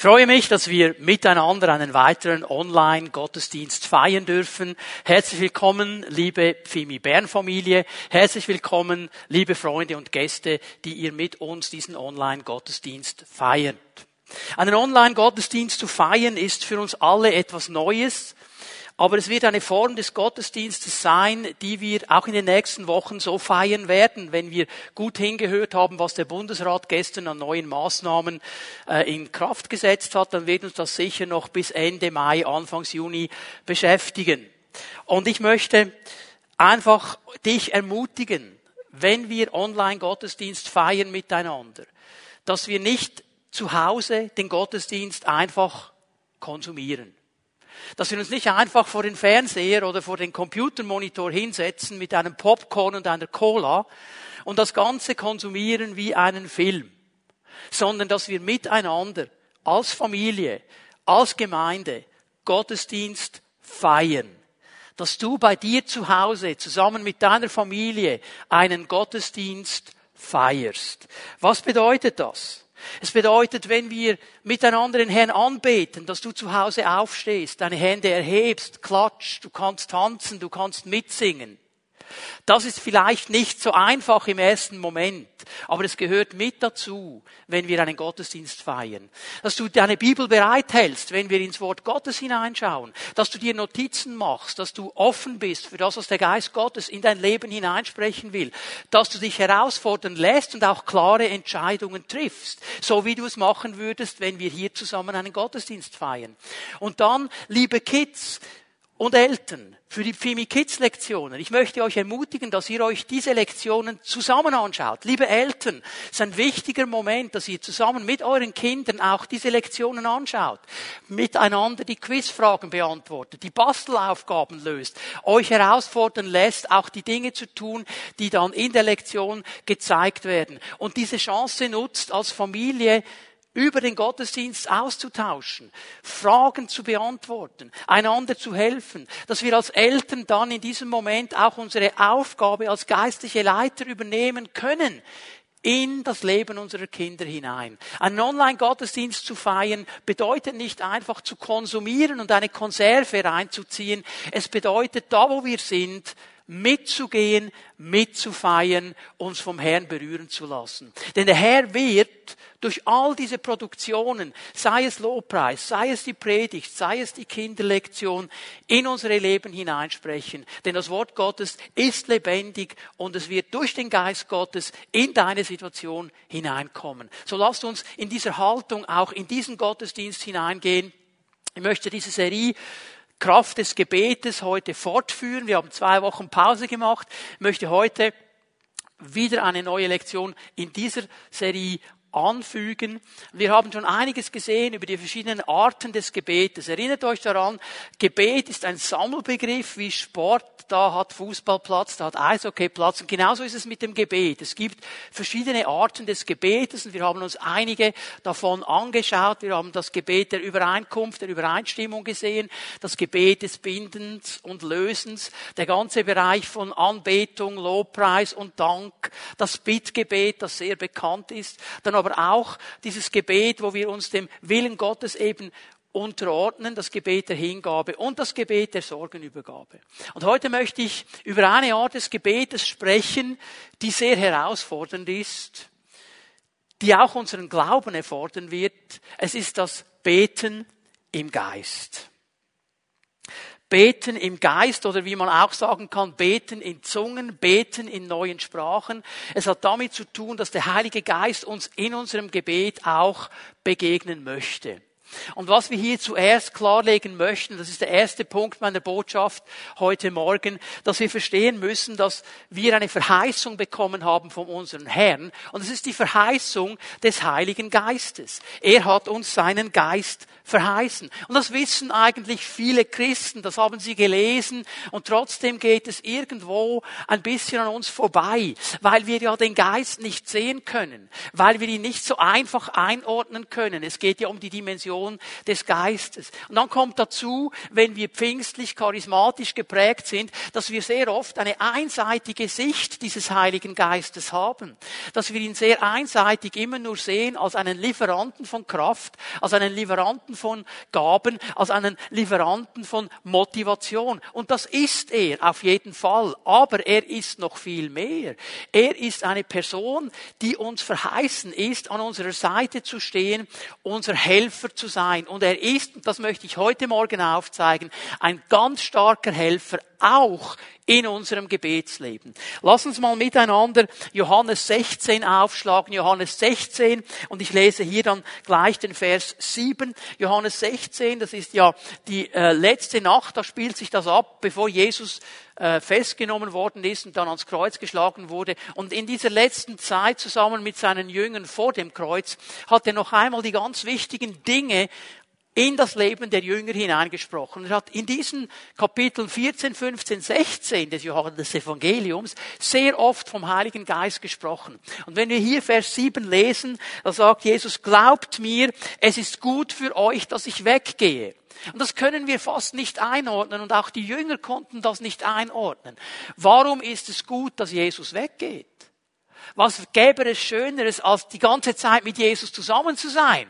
Ich freue mich, dass wir miteinander einen weiteren Online-Gottesdienst feiern dürfen. Herzlich willkommen, liebe Fimi Bern Familie. Herzlich willkommen, liebe Freunde und Gäste, die ihr mit uns diesen Online-Gottesdienst feiert. Einen Online-Gottesdienst zu feiern ist für uns alle etwas Neues. Aber es wird eine Form des Gottesdienstes sein, die wir auch in den nächsten Wochen so feiern werden, wenn wir gut hingehört haben, was der Bundesrat gestern an neuen Maßnahmen äh, in Kraft gesetzt hat, dann wird uns das sicher noch bis Ende Mai, Anfangs Juni beschäftigen. Und ich möchte einfach dich ermutigen, wenn wir Online-Gottesdienst feiern miteinander, dass wir nicht zu Hause den Gottesdienst einfach konsumieren dass wir uns nicht einfach vor den Fernseher oder vor den Computermonitor hinsetzen mit einem Popcorn und einer Cola und das Ganze konsumieren wie einen Film, sondern dass wir miteinander als Familie, als Gemeinde Gottesdienst feiern. Dass du bei dir zu Hause zusammen mit deiner Familie einen Gottesdienst feierst. Was bedeutet das? Es bedeutet, wenn wir miteinander den Herrn anbeten, dass du zu Hause aufstehst, deine Hände erhebst, klatscht, du kannst tanzen, du kannst mitsingen. Das ist vielleicht nicht so einfach im ersten Moment, aber es gehört mit dazu, wenn wir einen Gottesdienst feiern. Dass du deine Bibel bereithältst, wenn wir ins Wort Gottes hineinschauen. Dass du dir Notizen machst, dass du offen bist für das, was der Geist Gottes in dein Leben hineinsprechen will. Dass du dich herausfordern lässt und auch klare Entscheidungen triffst. So wie du es machen würdest, wenn wir hier zusammen einen Gottesdienst feiern. Und dann, liebe Kids, und Eltern für die Fimi Kids Lektionen. Ich möchte euch ermutigen, dass ihr euch diese Lektionen zusammen anschaut. Liebe Eltern, es ist ein wichtiger Moment, dass ihr zusammen mit euren Kindern auch diese Lektionen anschaut. Miteinander die Quizfragen beantwortet, die Bastelaufgaben löst, euch herausfordern lässt, auch die Dinge zu tun, die dann in der Lektion gezeigt werden. Und diese Chance nutzt als Familie, über den Gottesdienst auszutauschen, Fragen zu beantworten, einander zu helfen, dass wir als Eltern dann in diesem Moment auch unsere Aufgabe als geistliche Leiter übernehmen können in das Leben unserer Kinder hinein. Einen Online-Gottesdienst zu feiern bedeutet nicht einfach zu konsumieren und eine Konserve reinzuziehen. Es bedeutet, da wo wir sind, mitzugehen, mitzufeiern, uns vom Herrn berühren zu lassen. Denn der Herr wird durch all diese Produktionen, sei es Lobpreis, sei es die Predigt, sei es die Kinderlektion, in unsere Leben hineinsprechen. Denn das Wort Gottes ist lebendig und es wird durch den Geist Gottes in deine Situation hineinkommen. So lasst uns in dieser Haltung auch in diesen Gottesdienst hineingehen. Ich möchte diese Serie Kraft des Gebetes heute fortführen. Wir haben zwei Wochen Pause gemacht. Ich möchte heute wieder eine neue Lektion in dieser Serie anfügen. Wir haben schon einiges gesehen über die verschiedenen Arten des Gebetes. Erinnert euch daran, Gebet ist ein Sammelbegriff wie Sport. Da hat Fußball Platz, da hat Eishockey Platz. Und genauso ist es mit dem Gebet. Es gibt verschiedene Arten des Gebetes und wir haben uns einige davon angeschaut. Wir haben das Gebet der Übereinkunft, der Übereinstimmung gesehen, das Gebet des Bindens und Lösens, der ganze Bereich von Anbetung, Lobpreis und Dank, das Bittgebet, das sehr bekannt ist. Dann aber auch dieses Gebet, wo wir uns dem Willen Gottes eben unterordnen, das Gebet der Hingabe und das Gebet der Sorgenübergabe. Und heute möchte ich über eine Art des Gebetes sprechen, die sehr herausfordernd ist, die auch unseren Glauben erfordern wird. Es ist das Beten im Geist. Beten im Geist oder wie man auch sagen kann, beten in Zungen, beten in neuen Sprachen. Es hat damit zu tun, dass der Heilige Geist uns in unserem Gebet auch begegnen möchte. Und was wir hier zuerst klarlegen möchten, das ist der erste Punkt meiner Botschaft heute Morgen, dass wir verstehen müssen, dass wir eine Verheißung bekommen haben von unserem Herrn. Und es ist die Verheißung des Heiligen Geistes. Er hat uns seinen Geist verheißen. Und das wissen eigentlich viele Christen, das haben sie gelesen und trotzdem geht es irgendwo ein bisschen an uns vorbei, weil wir ja den Geist nicht sehen können, weil wir ihn nicht so einfach einordnen können. Es geht ja um die Dimension Person des Geistes. Und dann kommt dazu, wenn wir pfingstlich, charismatisch geprägt sind, dass wir sehr oft eine einseitige Sicht dieses Heiligen Geistes haben. Dass wir ihn sehr einseitig immer nur sehen als einen Lieferanten von Kraft, als einen Lieferanten von Gaben, als einen Lieferanten von Motivation. Und das ist er auf jeden Fall. Aber er ist noch viel mehr. Er ist eine Person, die uns verheißen ist, an unserer Seite zu stehen, unser Helfer zu sein. Und er ist, das möchte ich heute Morgen aufzeigen, ein ganz starker Helfer, auch in unserem Gebetsleben. Lass uns mal miteinander Johannes 16 aufschlagen. Johannes 16 und ich lese hier dann gleich den Vers 7. Johannes 16, das ist ja die äh, letzte Nacht, da spielt sich das ab, bevor Jesus äh, festgenommen worden ist und dann ans Kreuz geschlagen wurde. Und in dieser letzten Zeit zusammen mit seinen Jüngern vor dem Kreuz hat er noch einmal die ganz wichtigen Dinge in das Leben der Jünger hineingesprochen. Er hat in diesen Kapiteln 14, 15, 16 des Johannes Evangeliums sehr oft vom Heiligen Geist gesprochen. Und wenn wir hier Vers 7 lesen, da sagt Jesus, glaubt mir, es ist gut für euch, dass ich weggehe. Und das können wir fast nicht einordnen und auch die Jünger konnten das nicht einordnen. Warum ist es gut, dass Jesus weggeht? Was gäbe es Schöneres, als die ganze Zeit mit Jesus zusammen zu sein?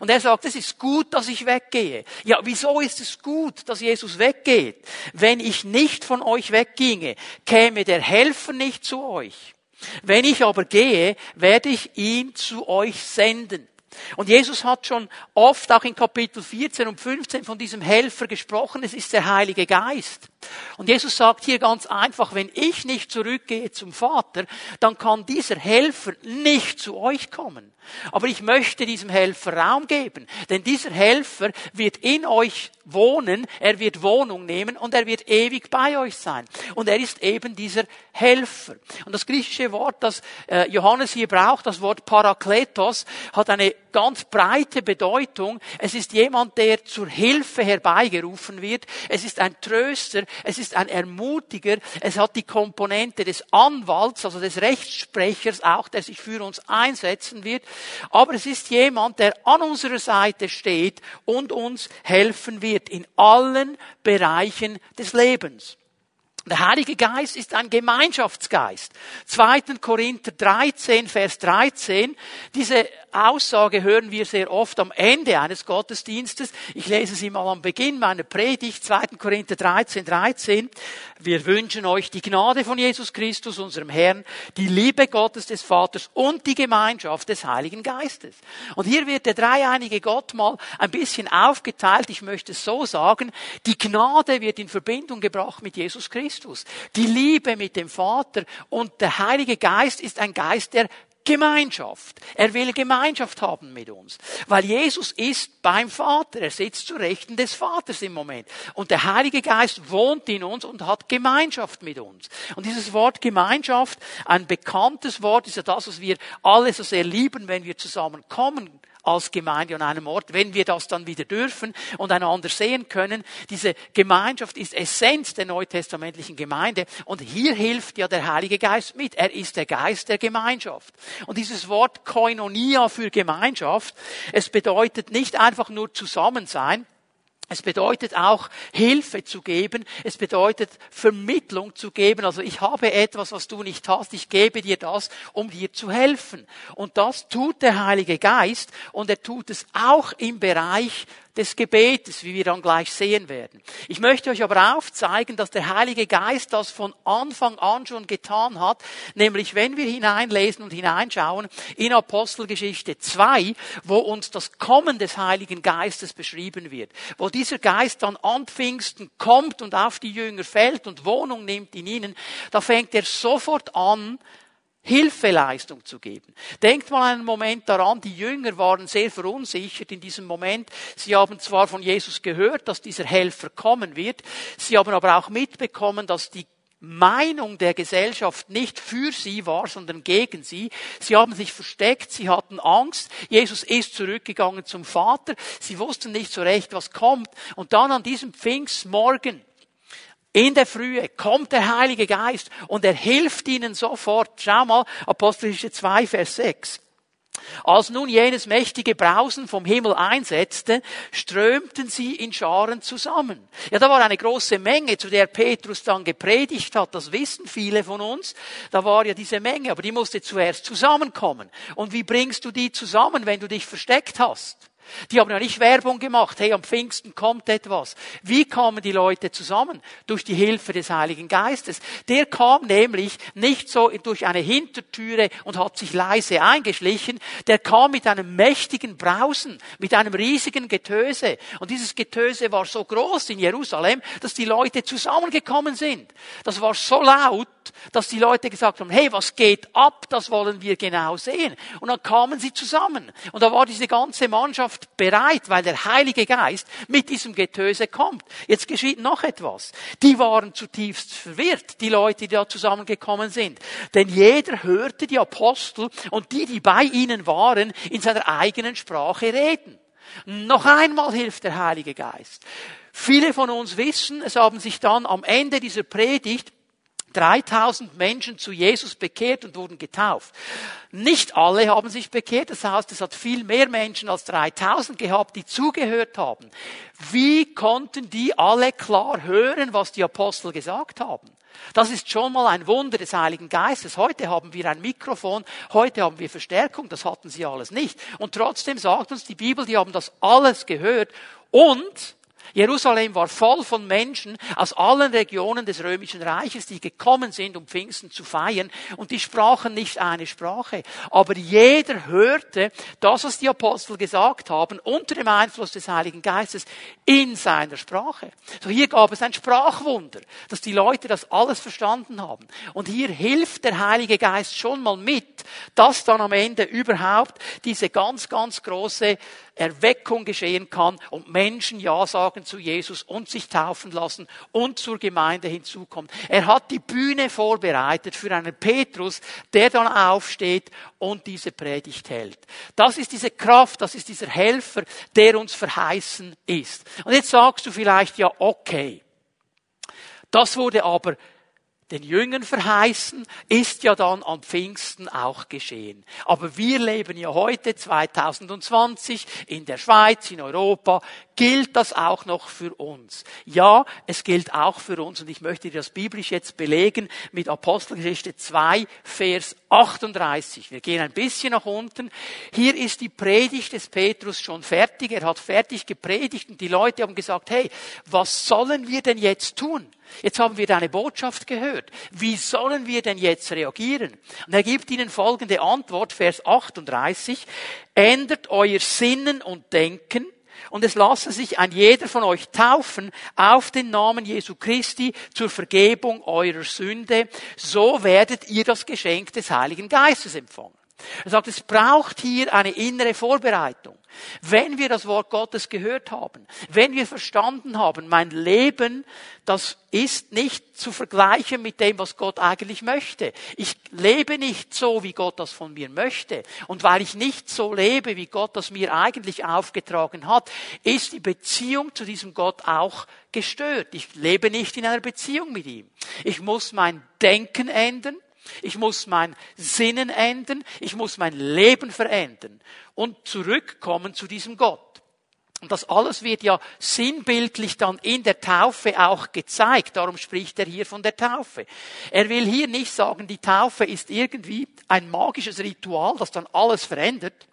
Und er sagt, es ist gut, dass ich weggehe. Ja, wieso ist es gut, dass Jesus weggeht? Wenn ich nicht von euch wegginge, käme der Helfer nicht zu euch. Wenn ich aber gehe, werde ich ihn zu euch senden. Und Jesus hat schon oft auch in Kapitel 14 und 15 von diesem Helfer gesprochen. Es ist der Heilige Geist. Und Jesus sagt hier ganz einfach, wenn ich nicht zurückgehe zum Vater, dann kann dieser Helfer nicht zu euch kommen. Aber ich möchte diesem Helfer Raum geben, denn dieser Helfer wird in euch wohnen, er wird Wohnung nehmen und er wird ewig bei euch sein. Und er ist eben dieser Helfer. Und das griechische Wort, das äh, Johannes hier braucht, das Wort Parakletos, hat eine ganz breite Bedeutung. Es ist jemand, der zur Hilfe herbeigerufen wird. Es ist ein Tröster. Es ist ein Ermutiger. Es hat die Komponente des Anwalts, also des Rechtssprechers auch, der sich für uns einsetzen wird. Aber es ist jemand, der an unserer Seite steht und uns helfen wird in allen Bereichen des Lebens. Der Heilige Geist ist ein Gemeinschaftsgeist. 2. Korinther 13, Vers 13. Diese Aussage hören wir sehr oft am Ende eines Gottesdienstes. Ich lese sie mal am Beginn meiner Predigt, 2. Korinther 13, 13. Wir wünschen euch die Gnade von Jesus Christus, unserem Herrn, die Liebe Gottes des Vaters und die Gemeinschaft des Heiligen Geistes. Und hier wird der dreieinige Gott mal ein bisschen aufgeteilt. Ich möchte es so sagen. Die Gnade wird in Verbindung gebracht mit Jesus Christus. Die Liebe mit dem Vater und der Heilige Geist ist ein Geist der Gemeinschaft. Er will Gemeinschaft haben mit uns. Weil Jesus ist beim Vater. Er sitzt zu Rechten des Vaters im Moment. Und der Heilige Geist wohnt in uns und hat Gemeinschaft mit uns. Und dieses Wort Gemeinschaft, ein bekanntes Wort, ist ja das, was wir alle so sehr lieben, wenn wir zusammenkommen als Gemeinde an einem Ort, wenn wir das dann wieder dürfen und einander sehen können. Diese Gemeinschaft ist Essenz der neutestamentlichen Gemeinde und hier hilft ja der Heilige Geist mit. Er ist der Geist der Gemeinschaft. Und dieses Wort Koinonia für Gemeinschaft, es bedeutet nicht einfach nur Zusammensein, es bedeutet auch Hilfe zu geben. Es bedeutet Vermittlung zu geben. Also ich habe etwas, was du nicht hast. Ich gebe dir das, um dir zu helfen. Und das tut der Heilige Geist. Und er tut es auch im Bereich des Gebetes, wie wir dann gleich sehen werden. Ich möchte euch aber aufzeigen, dass der Heilige Geist das von Anfang an schon getan hat, nämlich wenn wir hineinlesen und hineinschauen in Apostelgeschichte 2, wo uns das Kommen des Heiligen Geistes beschrieben wird, wo dieser Geist dann an Pfingsten kommt und auf die Jünger fällt und Wohnung nimmt in ihnen, da fängt er sofort an, Hilfeleistung zu geben. Denkt mal einen Moment daran, die Jünger waren sehr verunsichert in diesem Moment. Sie haben zwar von Jesus gehört, dass dieser Helfer kommen wird, sie haben aber auch mitbekommen, dass die Meinung der Gesellschaft nicht für sie war, sondern gegen sie. Sie haben sich versteckt, sie hatten Angst. Jesus ist zurückgegangen zum Vater. Sie wussten nicht so recht, was kommt. Und dann an diesem Pfingstmorgen in der Frühe kommt der Heilige Geist und er hilft ihnen sofort. Schau mal, Apostelische 2, Vers 6. Als nun jenes mächtige Brausen vom Himmel einsetzte, strömten sie in Scharen zusammen. Ja, da war eine große Menge, zu der Petrus dann gepredigt hat. Das wissen viele von uns. Da war ja diese Menge, aber die musste zuerst zusammenkommen. Und wie bringst du die zusammen, wenn du dich versteckt hast? Die haben ja nicht Werbung gemacht, hey, am Pfingsten kommt etwas. Wie kamen die Leute zusammen? Durch die Hilfe des Heiligen Geistes. Der kam nämlich nicht so durch eine Hintertüre und hat sich leise eingeschlichen, der kam mit einem mächtigen Brausen, mit einem riesigen Getöse. Und dieses Getöse war so groß in Jerusalem, dass die Leute zusammengekommen sind. Das war so laut, dass die Leute gesagt haben, hey, was geht ab? Das wollen wir genau sehen. Und dann kamen sie zusammen. Und da war diese ganze Mannschaft bereit, weil der Heilige Geist mit diesem Getöse kommt. Jetzt geschieht noch etwas. Die waren zutiefst verwirrt, die Leute, die da zusammengekommen sind. Denn jeder hörte die Apostel und die, die bei ihnen waren, in seiner eigenen Sprache reden. Noch einmal hilft der Heilige Geist. Viele von uns wissen, es haben sich dann am Ende dieser Predigt 3000 Menschen zu Jesus bekehrt und wurden getauft. Nicht alle haben sich bekehrt, das heißt, es hat viel mehr Menschen als 3000 gehabt, die zugehört haben. Wie konnten die alle klar hören, was die Apostel gesagt haben? Das ist schon mal ein Wunder des Heiligen Geistes. Heute haben wir ein Mikrofon, heute haben wir Verstärkung, das hatten sie alles nicht. Und trotzdem sagt uns die Bibel, die haben das alles gehört und Jerusalem war voll von Menschen aus allen Regionen des römischen Reiches, die gekommen sind, um Pfingsten zu feiern, und die sprachen nicht eine Sprache. Aber jeder hörte das, was die Apostel gesagt haben, unter dem Einfluss des Heiligen Geistes in seiner Sprache. So hier gab es ein Sprachwunder, dass die Leute das alles verstanden haben. Und hier hilft der Heilige Geist schon mal mit, dass dann am Ende überhaupt diese ganz, ganz große Erweckung geschehen kann und Menschen Ja sagen zu Jesus und sich taufen lassen und zur Gemeinde hinzukommen. Er hat die Bühne vorbereitet für einen Petrus, der dann aufsteht und diese Predigt hält. Das ist diese Kraft, das ist dieser Helfer, der uns verheißen ist. Und jetzt sagst du vielleicht, ja, okay. Das wurde aber den Jüngern verheißen, ist ja dann am Pfingsten auch geschehen. Aber wir leben ja heute 2020 in der Schweiz, in Europa, gilt das auch noch für uns. Ja, es gilt auch für uns und ich möchte dir das biblisch jetzt belegen mit Apostelgeschichte 2, Vers 38. Wir gehen ein bisschen nach unten. Hier ist die Predigt des Petrus schon fertig. Er hat fertig gepredigt und die Leute haben gesagt, hey, was sollen wir denn jetzt tun? Jetzt haben wir deine Botschaft gehört. Wie sollen wir denn jetzt reagieren? Und er gibt ihnen folgende Antwort, Vers 38. Ändert euer Sinnen und Denken und es lasse sich ein jeder von euch taufen auf den Namen Jesu Christi zur Vergebung eurer Sünde. So werdet ihr das Geschenk des Heiligen Geistes empfangen. Er sagt, es braucht hier eine innere Vorbereitung. Wenn wir das Wort Gottes gehört haben, wenn wir verstanden haben, mein Leben, das ist nicht zu vergleichen mit dem, was Gott eigentlich möchte. Ich lebe nicht so, wie Gott das von mir möchte. Und weil ich nicht so lebe, wie Gott das mir eigentlich aufgetragen hat, ist die Beziehung zu diesem Gott auch gestört. Ich lebe nicht in einer Beziehung mit ihm. Ich muss mein Denken ändern. Ich muss mein Sinnen ändern. Ich muss mein Leben verändern und zurückkommen zu diesem Gott. Und das alles wird ja sinnbildlich dann in der Taufe auch gezeigt. Darum spricht er hier von der Taufe. Er will hier nicht sagen, die Taufe ist irgendwie ein magisches Ritual, das dann alles verändert.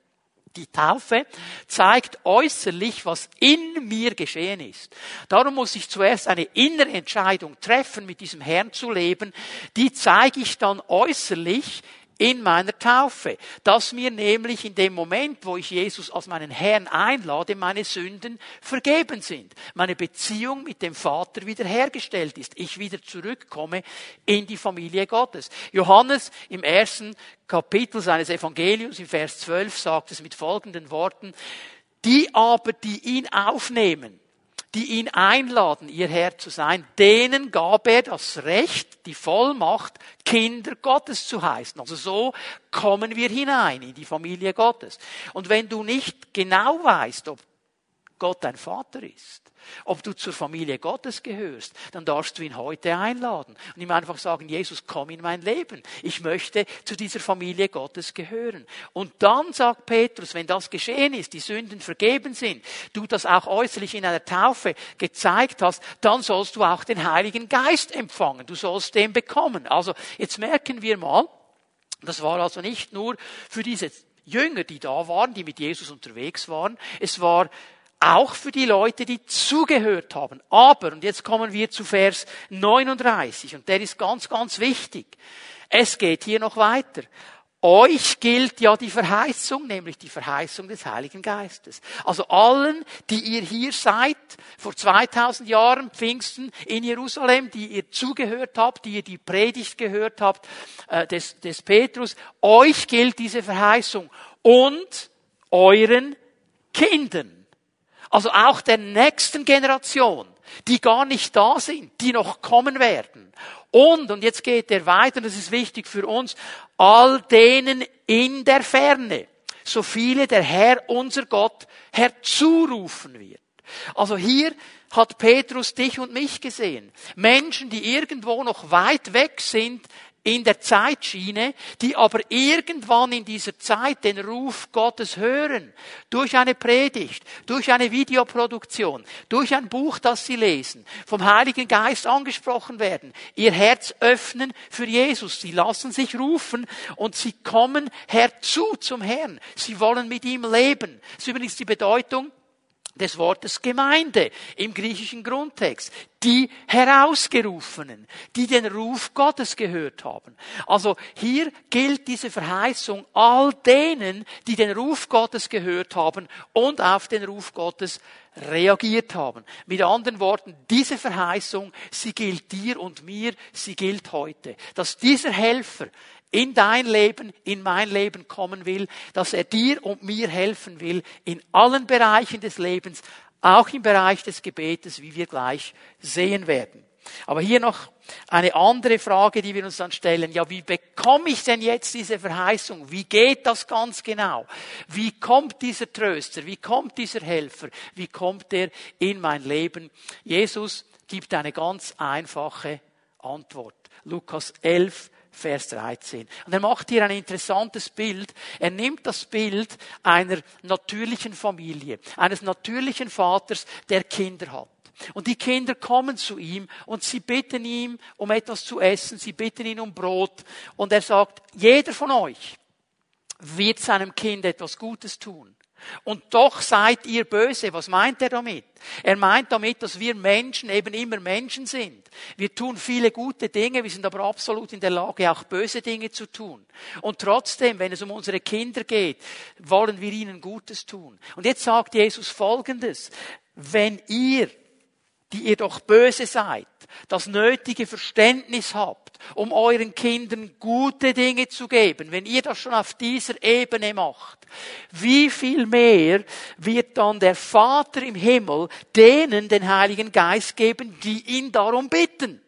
Die Taufe zeigt äußerlich, was in mir geschehen ist. Darum muss ich zuerst eine innere Entscheidung treffen, mit diesem Herrn zu leben. Die zeige ich dann äußerlich in meiner Taufe, dass mir nämlich in dem Moment, wo ich Jesus als meinen Herrn einlade, meine Sünden vergeben sind, meine Beziehung mit dem Vater wiederhergestellt ist, ich wieder zurückkomme in die Familie Gottes. Johannes im ersten Kapitel seines Evangeliums, im Vers 12, sagt es mit folgenden Worten, die aber, die ihn aufnehmen, die ihn einladen, ihr Herr zu sein, denen gab er das Recht, die Vollmacht, Kinder Gottes zu heißen. Also so kommen wir hinein in die Familie Gottes. Und wenn du nicht genau weißt, ob Gott dein Vater ist, ob du zur Familie Gottes gehörst, dann darfst du ihn heute einladen und ihm einfach sagen, Jesus, komm in mein Leben. Ich möchte zu dieser Familie Gottes gehören. Und dann sagt Petrus, wenn das geschehen ist, die Sünden vergeben sind, du das auch äußerlich in einer Taufe gezeigt hast, dann sollst du auch den Heiligen Geist empfangen. Du sollst den bekommen. Also jetzt merken wir mal, das war also nicht nur für diese Jünger, die da waren, die mit Jesus unterwegs waren. Es war auch für die Leute, die zugehört haben. Aber, und jetzt kommen wir zu Vers 39, und der ist ganz, ganz wichtig. Es geht hier noch weiter. Euch gilt ja die Verheißung, nämlich die Verheißung des Heiligen Geistes. Also allen, die ihr hier seid, vor 2000 Jahren Pfingsten in Jerusalem, die ihr zugehört habt, die ihr die Predigt gehört habt äh, des, des Petrus, euch gilt diese Verheißung und euren Kindern. Also auch der nächsten Generation, die gar nicht da sind, die noch kommen werden. Und, und jetzt geht er weiter, das ist wichtig für uns, all denen in der Ferne, so viele der Herr, unser Gott, herzurufen wird. Also hier hat Petrus dich und mich gesehen. Menschen, die irgendwo noch weit weg sind, in der Zeitschiene, die aber irgendwann in dieser Zeit den Ruf Gottes hören, durch eine Predigt, durch eine Videoproduktion, durch ein Buch, das sie lesen, vom Heiligen Geist angesprochen werden, ihr Herz öffnen für Jesus, sie lassen sich rufen und sie kommen herzu zum Herrn, sie wollen mit ihm leben. Das ist übrigens die Bedeutung des Wortes Gemeinde im griechischen Grundtext. Die Herausgerufenen, die den Ruf Gottes gehört haben. Also hier gilt diese Verheißung all denen, die den Ruf Gottes gehört haben und auf den Ruf Gottes reagiert haben. Mit anderen Worten, diese Verheißung, sie gilt dir und mir, sie gilt heute. Dass dieser Helfer in dein Leben, in mein Leben kommen will, dass er dir und mir helfen will in allen Bereichen des Lebens, auch im Bereich des Gebetes, wie wir gleich sehen werden. Aber hier noch eine andere Frage, die wir uns dann stellen. Ja, wie bekomme ich denn jetzt diese Verheißung? Wie geht das ganz genau? Wie kommt dieser Tröster? Wie kommt dieser Helfer? Wie kommt er in mein Leben? Jesus gibt eine ganz einfache Antwort. Lukas 11, Vers 13. Und er macht hier ein interessantes Bild. Er nimmt das Bild einer natürlichen Familie, eines natürlichen Vaters, der Kinder hat. Und die Kinder kommen zu ihm und sie bitten ihm um etwas zu essen, sie bitten ihn um Brot. Und er sagt, jeder von euch wird seinem Kind etwas Gutes tun. Und doch seid ihr böse. Was meint er damit? Er meint damit, dass wir Menschen eben immer Menschen sind. Wir tun viele gute Dinge, wir sind aber absolut in der Lage, auch böse Dinge zu tun. Und trotzdem, wenn es um unsere Kinder geht, wollen wir ihnen Gutes tun. Und jetzt sagt Jesus Folgendes. Wenn ihr die ihr doch böse seid, das nötige Verständnis habt, um euren Kindern gute Dinge zu geben, wenn ihr das schon auf dieser Ebene macht, wie viel mehr wird dann der Vater im Himmel denen den Heiligen Geist geben, die ihn darum bitten?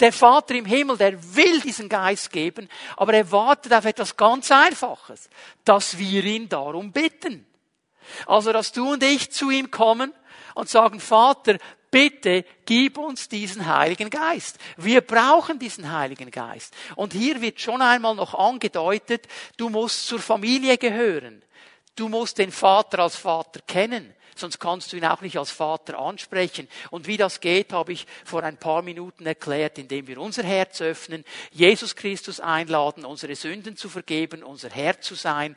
Der Vater im Himmel, der will diesen Geist geben, aber er wartet auf etwas ganz Einfaches, dass wir ihn darum bitten. Also, dass du und ich zu ihm kommen und sagen, Vater, bitte gib uns diesen Heiligen Geist. Wir brauchen diesen Heiligen Geist. Und hier wird schon einmal noch angedeutet, du musst zur Familie gehören. Du musst den Vater als Vater kennen. Sonst kannst du ihn auch nicht als Vater ansprechen. Und wie das geht, habe ich vor ein paar Minuten erklärt, indem wir unser Herz öffnen, Jesus Christus einladen, unsere Sünden zu vergeben, unser Herr zu sein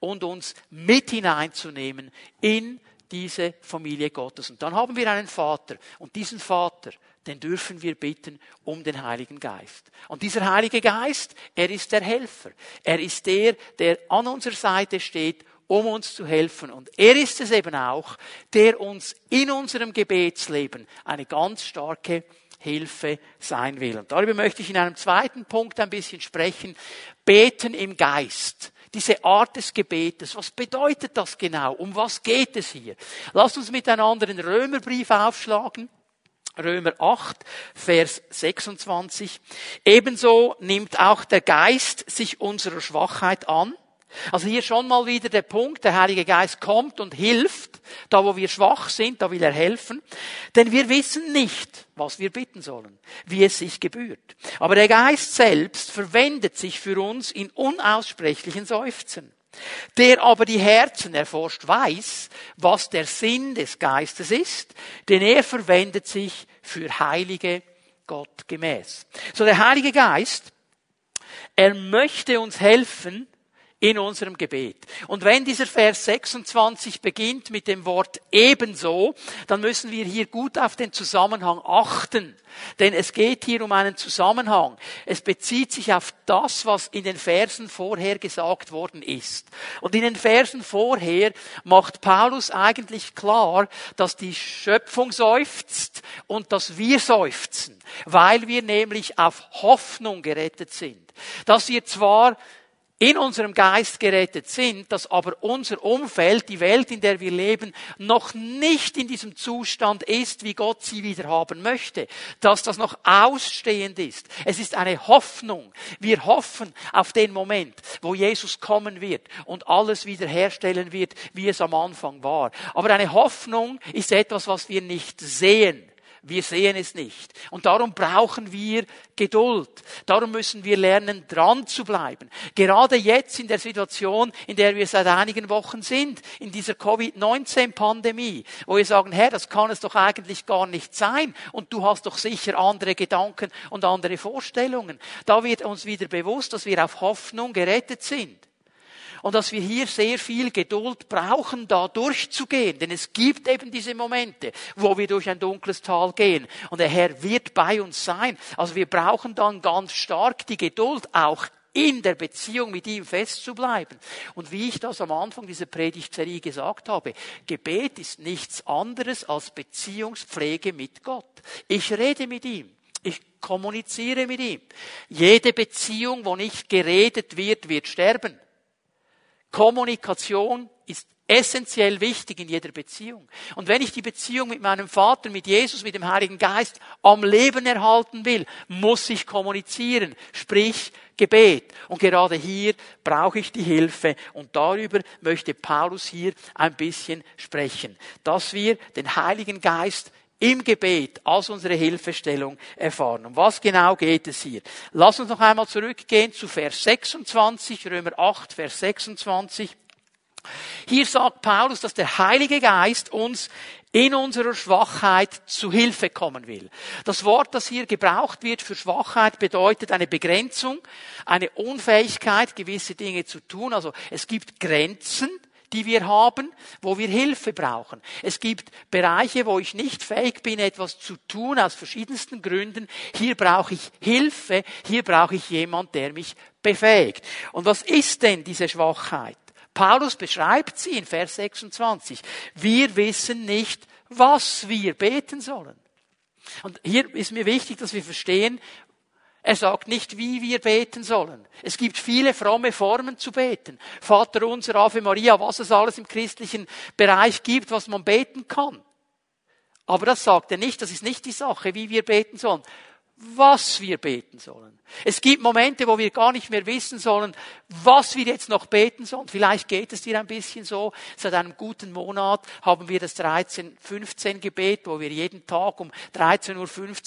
und uns mit hineinzunehmen in diese Familie Gottes. Und dann haben wir einen Vater. Und diesen Vater, den dürfen wir bitten um den Heiligen Geist. Und dieser Heilige Geist, er ist der Helfer. Er ist der, der an unserer Seite steht, um uns zu helfen. Und er ist es eben auch, der uns in unserem Gebetsleben eine ganz starke Hilfe sein will. Und darüber möchte ich in einem zweiten Punkt ein bisschen sprechen. Beten im Geist diese Art des Gebetes. Was bedeutet das genau? Um was geht es hier? Lasst uns miteinander den Römerbrief aufschlagen. Römer 8, Vers 26. Ebenso nimmt auch der Geist sich unserer Schwachheit an. Also hier schon mal wieder der Punkt, der Heilige Geist kommt und hilft Da, wo wir schwach sind, da will er helfen. Denn wir wissen nicht, was wir bitten sollen, wie es sich gebührt. Aber der Geist selbst verwendet sich für uns in unaussprechlichen Seufzen. Der aber die Herzen erforscht, weiß, was der Sinn des Geistes ist, denn er verwendet sich für Heilige Gott gemäß. So der Heilige Geist, er möchte uns helfen, in unserem Gebet. Und wenn dieser Vers 26 beginnt mit dem Wort ebenso, dann müssen wir hier gut auf den Zusammenhang achten. Denn es geht hier um einen Zusammenhang. Es bezieht sich auf das, was in den Versen vorher gesagt worden ist. Und in den Versen vorher macht Paulus eigentlich klar, dass die Schöpfung seufzt und dass wir seufzen, weil wir nämlich auf Hoffnung gerettet sind. Dass wir zwar in unserem Geist gerettet sind, dass aber unser Umfeld, die Welt, in der wir leben, noch nicht in diesem Zustand ist, wie Gott sie wieder haben möchte, dass das noch ausstehend ist. Es ist eine Hoffnung. Wir hoffen auf den Moment, wo Jesus kommen wird und alles wiederherstellen wird, wie es am Anfang war. Aber eine Hoffnung ist etwas, was wir nicht sehen. Wir sehen es nicht. Und darum brauchen wir Geduld. Darum müssen wir lernen, dran zu bleiben. Gerade jetzt in der Situation, in der wir seit einigen Wochen sind, in dieser Covid-19-Pandemie, wo wir sagen, Herr, das kann es doch eigentlich gar nicht sein. Und du hast doch sicher andere Gedanken und andere Vorstellungen. Da wird uns wieder bewusst, dass wir auf Hoffnung gerettet sind und dass wir hier sehr viel Geduld brauchen, da durchzugehen. Denn es gibt eben diese Momente, wo wir durch ein dunkles Tal gehen und der Herr wird bei uns sein. Also wir brauchen dann ganz stark die Geduld, auch in der Beziehung mit ihm festzubleiben. Und wie ich das am Anfang dieser Predigtserie gesagt habe, Gebet ist nichts anderes als Beziehungspflege mit Gott. Ich rede mit ihm. Ich kommuniziere mit ihm. Jede Beziehung, wo nicht geredet wird, wird sterben. Kommunikation ist essentiell wichtig in jeder Beziehung. Und wenn ich die Beziehung mit meinem Vater, mit Jesus, mit dem Heiligen Geist am Leben erhalten will, muss ich kommunizieren, sprich Gebet. Und gerade hier brauche ich die Hilfe und darüber möchte Paulus hier ein bisschen sprechen, dass wir den Heiligen Geist im Gebet als unsere Hilfestellung erfahren. Um was genau geht es hier? Lass uns noch einmal zurückgehen zu Vers 26, Römer 8, Vers 26. Hier sagt Paulus, dass der Heilige Geist uns in unserer Schwachheit zu Hilfe kommen will. Das Wort, das hier gebraucht wird für Schwachheit, bedeutet eine Begrenzung, eine Unfähigkeit, gewisse Dinge zu tun. Also es gibt Grenzen, die wir haben, wo wir Hilfe brauchen. Es gibt Bereiche, wo ich nicht fähig bin, etwas zu tun, aus verschiedensten Gründen. Hier brauche ich Hilfe, hier brauche ich jemand, der mich befähigt. Und was ist denn diese Schwachheit? Paulus beschreibt sie in Vers 26. Wir wissen nicht, was wir beten sollen. Und hier ist mir wichtig, dass wir verstehen, er sagt nicht, wie wir beten sollen. Es gibt viele fromme Formen zu beten. Vater unser, Ave Maria, was es alles im christlichen Bereich gibt, was man beten kann. Aber das sagt er nicht, das ist nicht die Sache, wie wir beten sollen was wir beten sollen. Es gibt Momente, wo wir gar nicht mehr wissen sollen, was wir jetzt noch beten sollen. Vielleicht geht es dir ein bisschen so. Seit einem guten Monat haben wir das 13.15 Gebet, wo wir jeden Tag um 13.15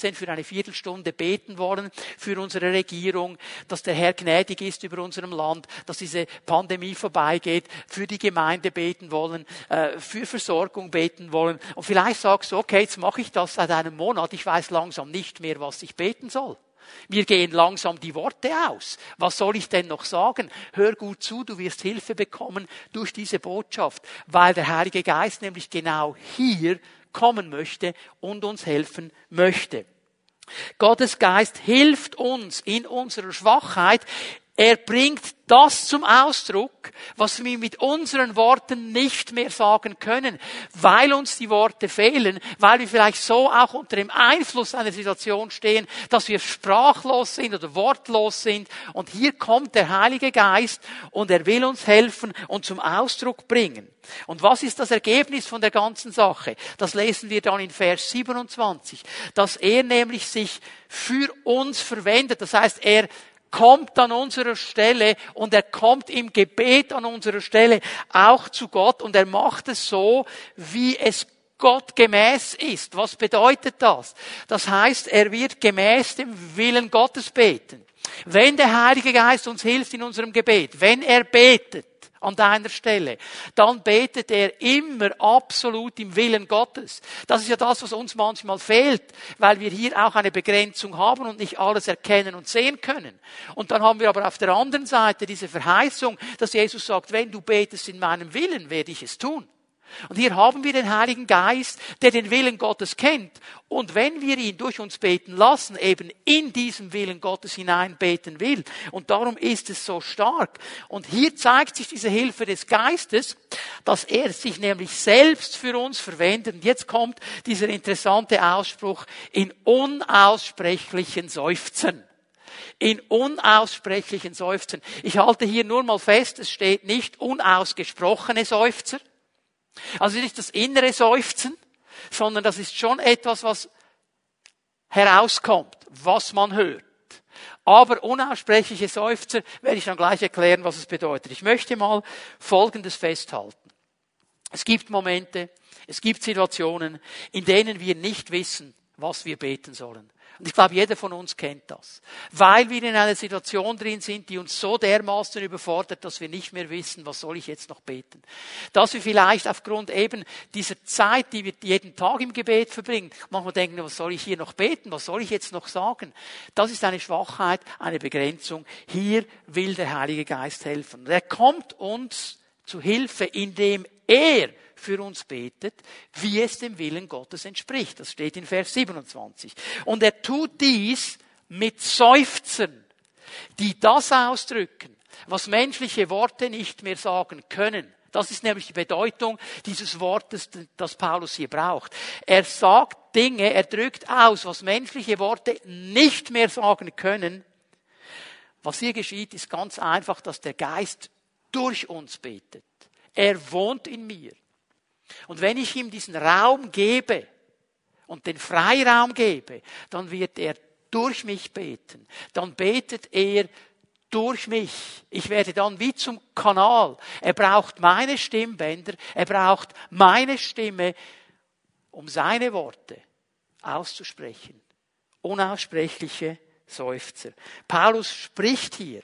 Uhr für eine Viertelstunde beten wollen für unsere Regierung, dass der Herr gnädig ist über unserem Land, dass diese Pandemie vorbeigeht, für die Gemeinde beten wollen, äh, für Versorgung beten wollen. Und vielleicht sagst du, okay, jetzt mache ich das seit einem Monat, ich weiß langsam nicht mehr, was ich beten soll. Mir gehen langsam die Worte aus. Was soll ich denn noch sagen? Hör gut zu, du wirst Hilfe bekommen durch diese Botschaft, weil der Heilige Geist nämlich genau hier kommen möchte und uns helfen möchte. Gottes Geist hilft uns in unserer Schwachheit. Er bringt das zum Ausdruck, was wir mit unseren Worten nicht mehr sagen können, weil uns die Worte fehlen, weil wir vielleicht so auch unter dem Einfluss einer Situation stehen, dass wir sprachlos sind oder wortlos sind. Und hier kommt der Heilige Geist und er will uns helfen und zum Ausdruck bringen. Und was ist das Ergebnis von der ganzen Sache? Das lesen wir dann in Vers 27, dass er nämlich sich für uns verwendet. Das heißt, er kommt an unserer Stelle und er kommt im Gebet an unserer Stelle auch zu Gott und er macht es so, wie es Gott gemäß ist. Was bedeutet das? Das heißt, er wird gemäß dem Willen Gottes beten. Wenn der Heilige Geist uns hilft in unserem Gebet, wenn er betet, an deiner Stelle, dann betet er immer absolut im Willen Gottes. Das ist ja das, was uns manchmal fehlt, weil wir hier auch eine Begrenzung haben und nicht alles erkennen und sehen können. Und dann haben wir aber auf der anderen Seite diese Verheißung, dass Jesus sagt, wenn du betest in meinem Willen, werde ich es tun. Und hier haben wir den Heiligen Geist, der den Willen Gottes kennt. Und wenn wir ihn durch uns beten lassen, eben in diesem Willen Gottes hinein beten will. Und darum ist es so stark. Und hier zeigt sich diese Hilfe des Geistes, dass er sich nämlich selbst für uns verwendet. Und jetzt kommt dieser interessante Ausspruch in unaussprechlichen Seufzen in unaussprechlichen Seufzen. Ich halte hier nur mal fest, es steht nicht unausgesprochene Seufzer, also nicht das innere Seufzen, sondern das ist schon etwas, was herauskommt, was man hört. Aber unaussprechliche Seufzer werde ich dann gleich erklären, was es bedeutet. Ich möchte mal Folgendes festhalten. Es gibt Momente, es gibt Situationen, in denen wir nicht wissen, was wir beten sollen. Und ich glaube, jeder von uns kennt das. Weil wir in einer Situation drin sind, die uns so dermaßen überfordert, dass wir nicht mehr wissen, was soll ich jetzt noch beten. Dass wir vielleicht aufgrund eben dieser Zeit, die wir jeden Tag im Gebet verbringen, manchmal denken, was soll ich hier noch beten, was soll ich jetzt noch sagen. Das ist eine Schwachheit, eine Begrenzung. Hier will der Heilige Geist helfen. Er kommt uns zu Hilfe, indem er für uns betet, wie es dem Willen Gottes entspricht. Das steht in Vers 27. Und er tut dies mit Seufzen, die das ausdrücken, was menschliche Worte nicht mehr sagen können. Das ist nämlich die Bedeutung dieses Wortes, das Paulus hier braucht. Er sagt Dinge, er drückt aus, was menschliche Worte nicht mehr sagen können. Was hier geschieht, ist ganz einfach, dass der Geist durch uns betet. Er wohnt in mir. Und wenn ich ihm diesen Raum gebe und den Freiraum gebe, dann wird er durch mich beten. Dann betet er durch mich. Ich werde dann wie zum Kanal. Er braucht meine Stimmbänder, er braucht meine Stimme, um seine Worte auszusprechen. Unaussprechliche Seufzer. Paulus spricht hier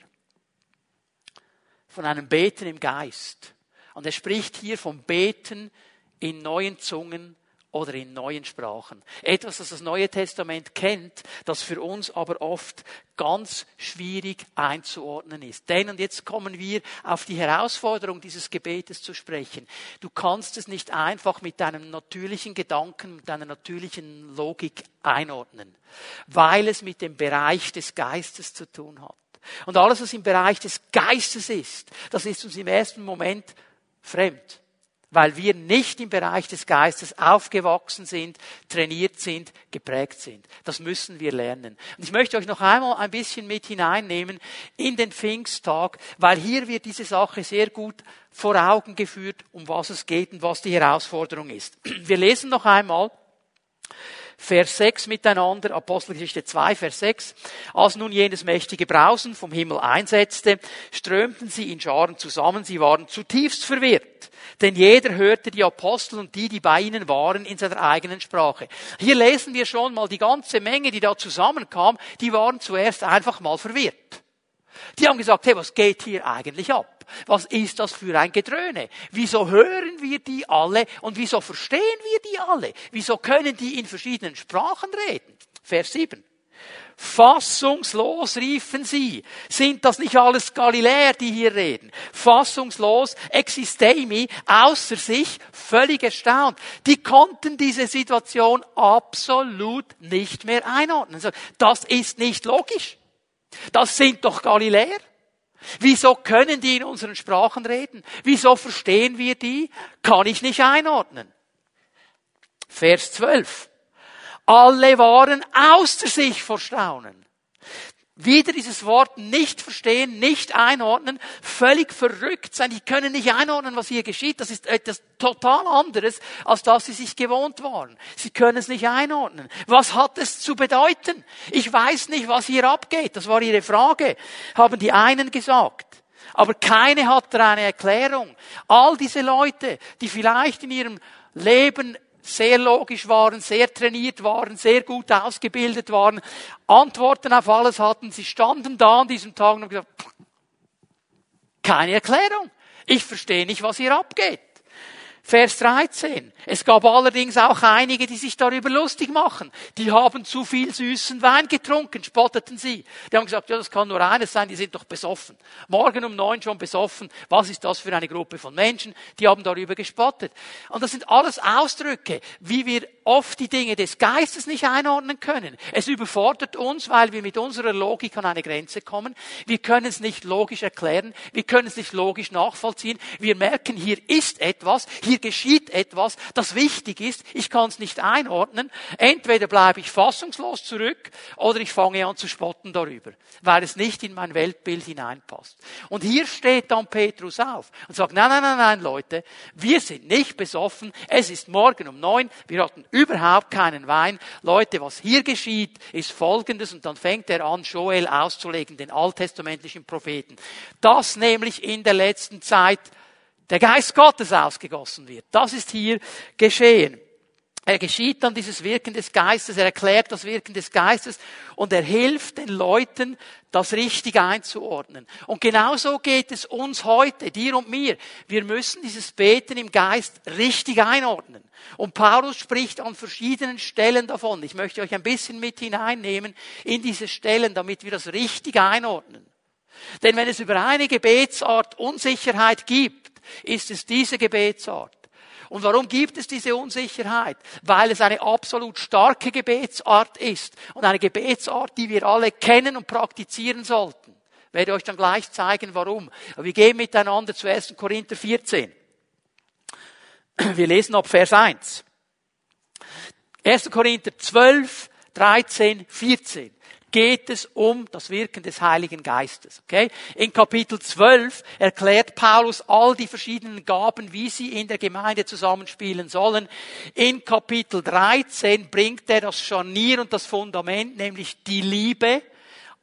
von einem Beten im Geist. Und er spricht hier vom Beten in neuen Zungen oder in neuen Sprachen. Etwas, das das Neue Testament kennt, das für uns aber oft ganz schwierig einzuordnen ist. Denn, und jetzt kommen wir auf die Herausforderung dieses Gebetes zu sprechen. Du kannst es nicht einfach mit deinem natürlichen Gedanken, mit deiner natürlichen Logik einordnen, weil es mit dem Bereich des Geistes zu tun hat. Und alles, was im Bereich des Geistes ist, das ist uns im ersten Moment fremd weil wir nicht im Bereich des Geistes aufgewachsen sind, trainiert sind, geprägt sind. Das müssen wir lernen. Und ich möchte euch noch einmal ein bisschen mit hineinnehmen in den Pfingsttag, weil hier wird diese Sache sehr gut vor Augen geführt, um was es geht und was die Herausforderung ist. Wir lesen noch einmal Vers 6 miteinander, Apostelgeschichte 2, Vers 6. Als nun jenes mächtige Brausen vom Himmel einsetzte, strömten sie in Scharen zusammen, sie waren zutiefst verwirrt. Denn jeder hörte die Apostel und die, die bei ihnen waren, in seiner eigenen Sprache. Hier lesen wir schon mal die ganze Menge, die da zusammenkam, die waren zuerst einfach mal verwirrt. Die haben gesagt, hey, was geht hier eigentlich ab? Was ist das für ein Gedröhne? Wieso hören wir die alle und wieso verstehen wir die alle? Wieso können die in verschiedenen Sprachen reden? Vers 7. Fassungslos riefen sie. Sind das nicht alles Galiläer, die hier reden? Fassungslos, existemi, außer sich, völlig erstaunt. Die konnten diese Situation absolut nicht mehr einordnen. Das ist nicht logisch. Das sind doch Galiläer. Wieso können die in unseren Sprachen reden? Wieso verstehen wir die? Kann ich nicht einordnen. Vers 12. Alle waren außer sich vor Staunen. Wieder dieses Wort nicht verstehen, nicht einordnen, völlig verrückt sein. Die können nicht einordnen, was hier geschieht. Das ist etwas total anderes, als das sie sich gewohnt waren. Sie können es nicht einordnen. Was hat es zu bedeuten? Ich weiß nicht, was hier abgeht. Das war ihre Frage, haben die einen gesagt. Aber keine hat da eine Erklärung. All diese Leute, die vielleicht in ihrem Leben sehr logisch waren, sehr trainiert waren, sehr gut ausgebildet waren, Antworten auf alles hatten. Sie standen da an diesem Tag und haben gesagt, keine Erklärung. Ich verstehe nicht, was hier abgeht. Vers 13. Es gab allerdings auch einige, die sich darüber lustig machen. Die haben zu viel süßen Wein getrunken, spotteten sie. Die haben gesagt, ja, das kann nur eines sein, die sind doch besoffen. Morgen um neun schon besoffen. Was ist das für eine Gruppe von Menschen? Die haben darüber gespottet. Und das sind alles Ausdrücke, wie wir oft die Dinge des Geistes nicht einordnen können. Es überfordert uns, weil wir mit unserer Logik an eine Grenze kommen. Wir können es nicht logisch erklären. Wir können es nicht logisch nachvollziehen. Wir merken, hier ist etwas. Hier geschieht etwas, das wichtig ist, ich kann es nicht einordnen. Entweder bleibe ich fassungslos zurück oder ich fange an zu spotten darüber, weil es nicht in mein Weltbild hineinpasst. Und hier steht dann Petrus auf und sagt, nein, nein, nein, nein, Leute, wir sind nicht besoffen, es ist morgen um neun, wir hatten überhaupt keinen Wein. Leute, was hier geschieht, ist folgendes und dann fängt er an, Joel auszulegen, den alttestamentlichen Propheten. Das nämlich in der letzten Zeit der Geist Gottes ausgegossen wird. Das ist hier geschehen. Er geschieht dann dieses Wirken des Geistes, er erklärt das Wirken des Geistes und er hilft den Leuten, das richtig einzuordnen. Und genauso geht es uns heute, dir und mir. Wir müssen dieses Beten im Geist richtig einordnen. Und Paulus spricht an verschiedenen Stellen davon. Ich möchte euch ein bisschen mit hineinnehmen in diese Stellen, damit wir das richtig einordnen. Denn wenn es über eine Gebetsart Unsicherheit gibt, ist es diese Gebetsart. Und warum gibt es diese Unsicherheit? Weil es eine absolut starke Gebetsart ist und eine Gebetsart, die wir alle kennen und praktizieren sollten. Ich werde euch dann gleich zeigen, warum. Aber wir gehen miteinander zu 1. Korinther 14. Wir lesen ab Vers 1. 1. Korinther 12, 13, 14 geht es um das Wirken des Heiligen Geistes. Okay? In Kapitel 12 erklärt Paulus all die verschiedenen Gaben, wie sie in der Gemeinde zusammenspielen sollen. In Kapitel 13 bringt er das Scharnier und das Fundament, nämlich die Liebe.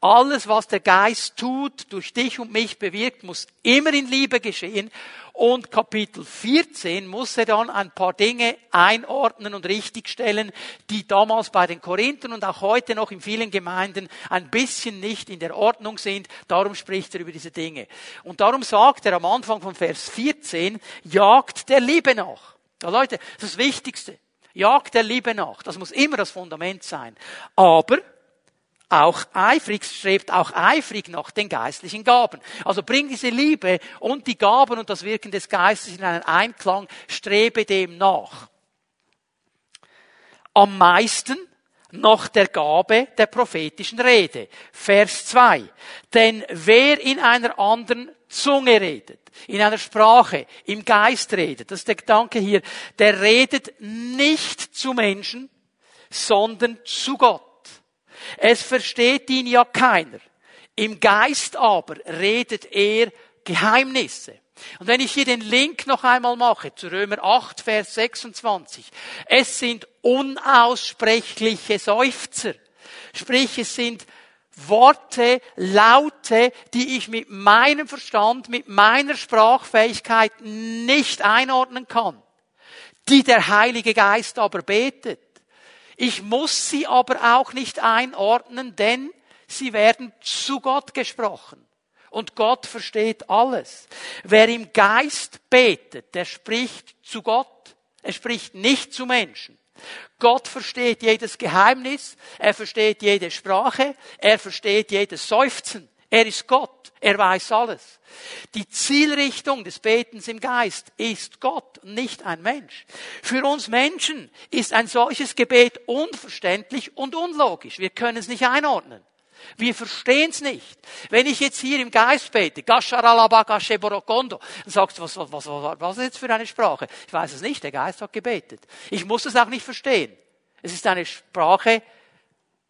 Alles, was der Geist tut, durch dich und mich bewirkt, muss immer in Liebe geschehen. Und Kapitel 14 muss er dann ein paar Dinge einordnen und richtigstellen, die damals bei den Korinthern und auch heute noch in vielen Gemeinden ein bisschen nicht in der Ordnung sind. Darum spricht er über diese Dinge. Und darum sagt er am Anfang von Vers 14, jagt der Liebe nach. Ja, Leute, das ist das Wichtigste. Jagt der Liebe nach. Das muss immer das Fundament sein. Aber auch eifrig, strebt auch eifrig nach den geistlichen Gaben. Also bring diese Liebe und die Gaben und das Wirken des Geistes in einen Einklang, strebe dem nach. Am meisten nach der Gabe der prophetischen Rede. Vers 2. Denn wer in einer anderen Zunge redet, in einer Sprache, im Geist redet, das ist der Gedanke hier, der redet nicht zu Menschen, sondern zu Gott. Es versteht ihn ja keiner. Im Geist aber redet er Geheimnisse. Und wenn ich hier den Link noch einmal mache zu Römer 8, Vers 26, es sind unaussprechliche Seufzer. Sprich, es sind Worte, Laute, die ich mit meinem Verstand, mit meiner Sprachfähigkeit nicht einordnen kann, die der Heilige Geist aber betet. Ich muss sie aber auch nicht einordnen, denn sie werden zu Gott gesprochen. Und Gott versteht alles. Wer im Geist betet, der spricht zu Gott. Er spricht nicht zu Menschen. Gott versteht jedes Geheimnis, er versteht jede Sprache, er versteht jedes Seufzen. Er ist Gott, er weiß alles. Die Zielrichtung des Betens im Geist ist Gott, nicht ein Mensch. Für uns Menschen ist ein solches Gebet unverständlich und unlogisch. Wir können es nicht einordnen. Wir verstehen es nicht. Wenn ich jetzt hier im Geist bete, dann sagst du, was, was, was, was ist jetzt für eine Sprache? Ich weiß es nicht, der Geist hat gebetet. Ich muss es auch nicht verstehen. Es ist eine Sprache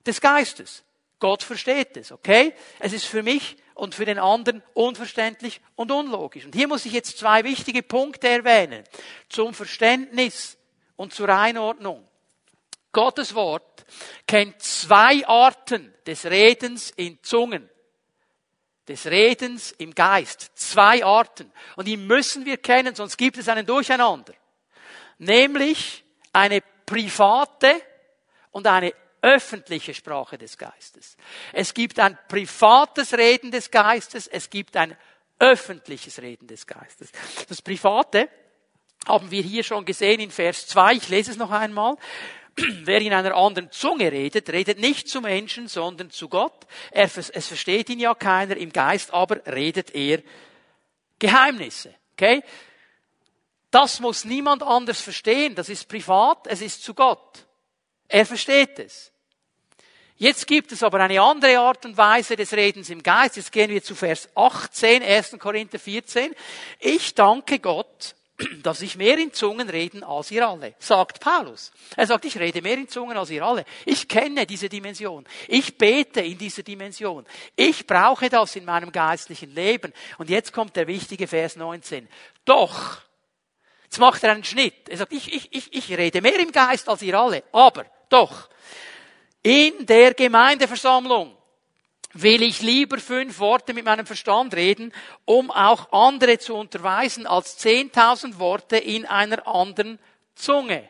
des Geistes. Gott versteht es, okay? Es ist für mich und für den anderen unverständlich und unlogisch. Und hier muss ich jetzt zwei wichtige Punkte erwähnen. Zum Verständnis und zur Einordnung. Gottes Wort kennt zwei Arten des Redens in Zungen. Des Redens im Geist. Zwei Arten. Und die müssen wir kennen, sonst gibt es einen Durcheinander. Nämlich eine private und eine öffentliche Sprache des Geistes. Es gibt ein privates Reden des Geistes, es gibt ein öffentliches Reden des Geistes. Das Private haben wir hier schon gesehen in Vers 2, ich lese es noch einmal. Wer in einer anderen Zunge redet, redet nicht zu Menschen, sondern zu Gott. Er, es versteht ihn ja keiner im Geist, aber redet er Geheimnisse. Okay? Das muss niemand anders verstehen. Das ist privat, es ist zu Gott. Er versteht es. Jetzt gibt es aber eine andere Art und Weise des Redens im Geist. Jetzt gehen wir zu Vers 18, 1. Korinther 14. Ich danke Gott, dass ich mehr in Zungen reden als ihr alle, sagt Paulus. Er sagt, ich rede mehr in Zungen als ihr alle. Ich kenne diese Dimension. Ich bete in dieser Dimension. Ich brauche das in meinem geistlichen Leben. Und jetzt kommt der wichtige Vers 19. Doch, jetzt macht er einen Schnitt. Er sagt, ich, ich, ich, ich rede mehr im Geist als ihr alle. Aber, doch, in der Gemeindeversammlung will ich lieber fünf Worte mit meinem Verstand reden, um auch andere zu unterweisen, als zehntausend Worte in einer anderen Zunge.